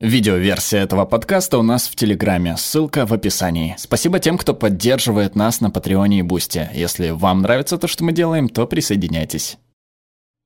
Видеоверсия этого подкаста у нас в Телеграме, ссылка в описании. Спасибо тем, кто поддерживает нас на Патреоне и Бусте. Если вам нравится то, что мы делаем, то присоединяйтесь.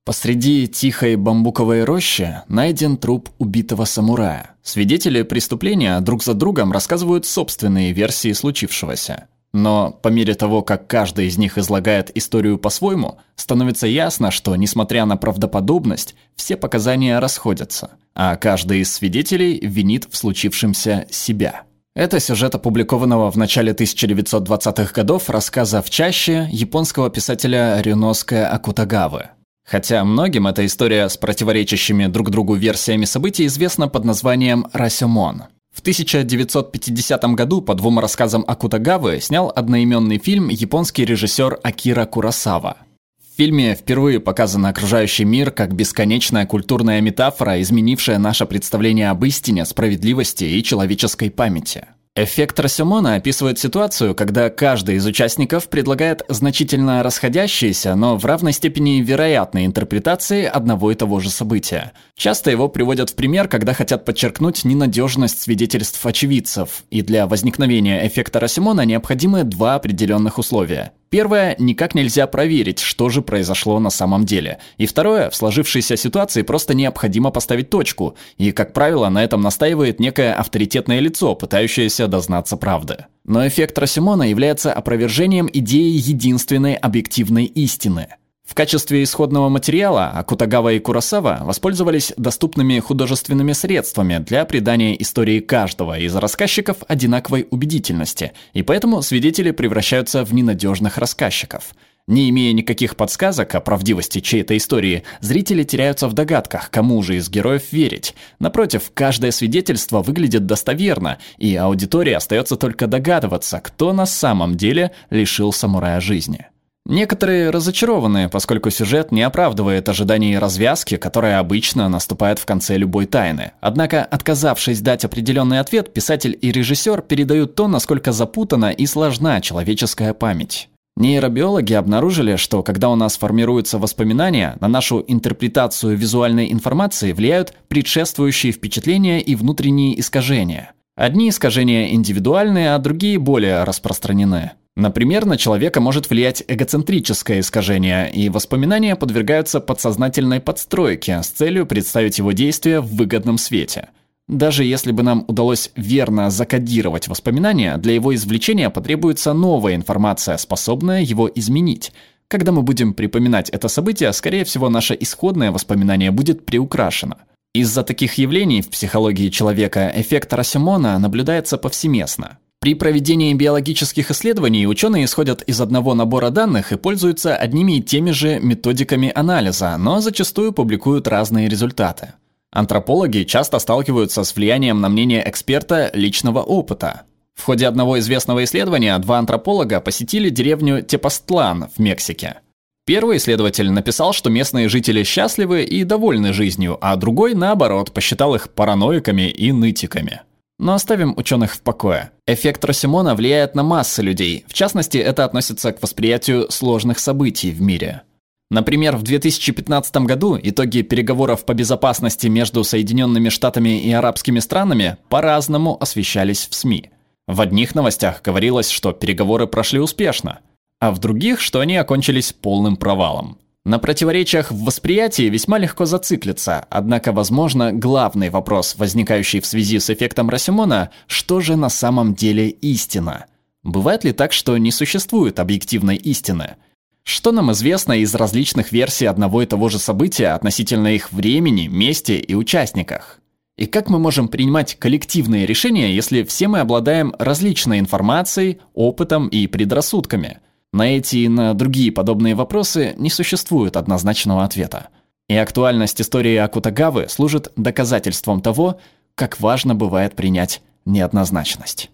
Посреди тихой бамбуковой рощи найден труп убитого самурая. Свидетели преступления друг за другом рассказывают собственные версии случившегося. Но по мере того, как каждый из них излагает историю по-своему, становится ясно, что, несмотря на правдоподобность, все показания расходятся, а каждый из свидетелей винит в случившемся себя. Это сюжет опубликованного в начале 1920-х годов рассказа «В чаще» японского писателя Рюноске Акутагавы. Хотя многим эта история с противоречащими друг другу версиями событий известна под названием «Расюмон». В 1950 году по двум рассказам Акутагавы снял одноименный фильм японский режиссер Акира Курасава. В фильме впервые показан окружающий мир как бесконечная культурная метафора, изменившая наше представление об истине, справедливости и человеческой памяти. Эффект Рассимона описывает ситуацию, когда каждый из участников предлагает значительно расходящиеся, но в равной степени вероятные интерпретации одного и того же события. Часто его приводят в пример, когда хотят подчеркнуть ненадежность свидетельств очевидцев, и для возникновения эффекта Рассимона необходимы два определенных условия. Первое, никак нельзя проверить, что же произошло на самом деле. И второе, в сложившейся ситуации просто необходимо поставить точку. И, как правило, на этом настаивает некое авторитетное лицо, пытающееся дознаться правды. Но эффект Росимона является опровержением идеи единственной объективной истины – в качестве исходного материала Акутагава и Курасава воспользовались доступными художественными средствами для придания истории каждого из рассказчиков одинаковой убедительности, и поэтому свидетели превращаются в ненадежных рассказчиков. Не имея никаких подсказок о правдивости чьей-то истории, зрители теряются в догадках, кому же из героев верить. Напротив, каждое свидетельство выглядит достоверно, и аудитории остается только догадываться, кто на самом деле лишил самурая жизни. Некоторые разочарованы, поскольку сюжет не оправдывает ожиданий развязки, которая обычно наступает в конце любой тайны. Однако, отказавшись дать определенный ответ, писатель и режиссер передают то, насколько запутана и сложна человеческая память. Нейробиологи обнаружили, что когда у нас формируются воспоминания, на нашу интерпретацию визуальной информации влияют предшествующие впечатления и внутренние искажения. Одни искажения индивидуальные, а другие более распространены. Например, на человека может влиять эгоцентрическое искажение, и воспоминания подвергаются подсознательной подстройке с целью представить его действия в выгодном свете. Даже если бы нам удалось верно закодировать воспоминания, для его извлечения потребуется новая информация, способная его изменить. Когда мы будем припоминать это событие, скорее всего, наше исходное воспоминание будет приукрашено. Из-за таких явлений в психологии человека эффект Рассимона наблюдается повсеместно. При проведении биологических исследований ученые исходят из одного набора данных и пользуются одними и теми же методиками анализа, но зачастую публикуют разные результаты. Антропологи часто сталкиваются с влиянием на мнение эксперта личного опыта. В ходе одного известного исследования два антрополога посетили деревню Тепостлан в Мексике. Первый исследователь написал, что местные жители счастливы и довольны жизнью, а другой, наоборот, посчитал их параноиками и нытиками. Но оставим ученых в покое. Эффект Росимона влияет на массы людей. В частности, это относится к восприятию сложных событий в мире. Например, в 2015 году итоги переговоров по безопасности между Соединенными Штатами и арабскими странами по-разному освещались в СМИ. В одних новостях говорилось, что переговоры прошли успешно, а в других, что они окончились полным провалом. На противоречиях в восприятии весьма легко зациклиться, однако, возможно, главный вопрос, возникающий в связи с эффектом Рассимона, что же на самом деле истина? Бывает ли так, что не существует объективной истины? Что нам известно из различных версий одного и того же события относительно их времени, месте и участниках? И как мы можем принимать коллективные решения, если все мы обладаем различной информацией, опытом и предрассудками – на эти и на другие подобные вопросы не существует однозначного ответа. И актуальность истории Акутагавы служит доказательством того, как важно бывает принять неоднозначность.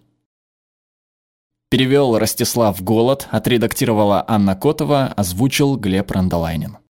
Перевел Ростислав Голод, отредактировала Анна Котова, озвучил Глеб Рандолайнин.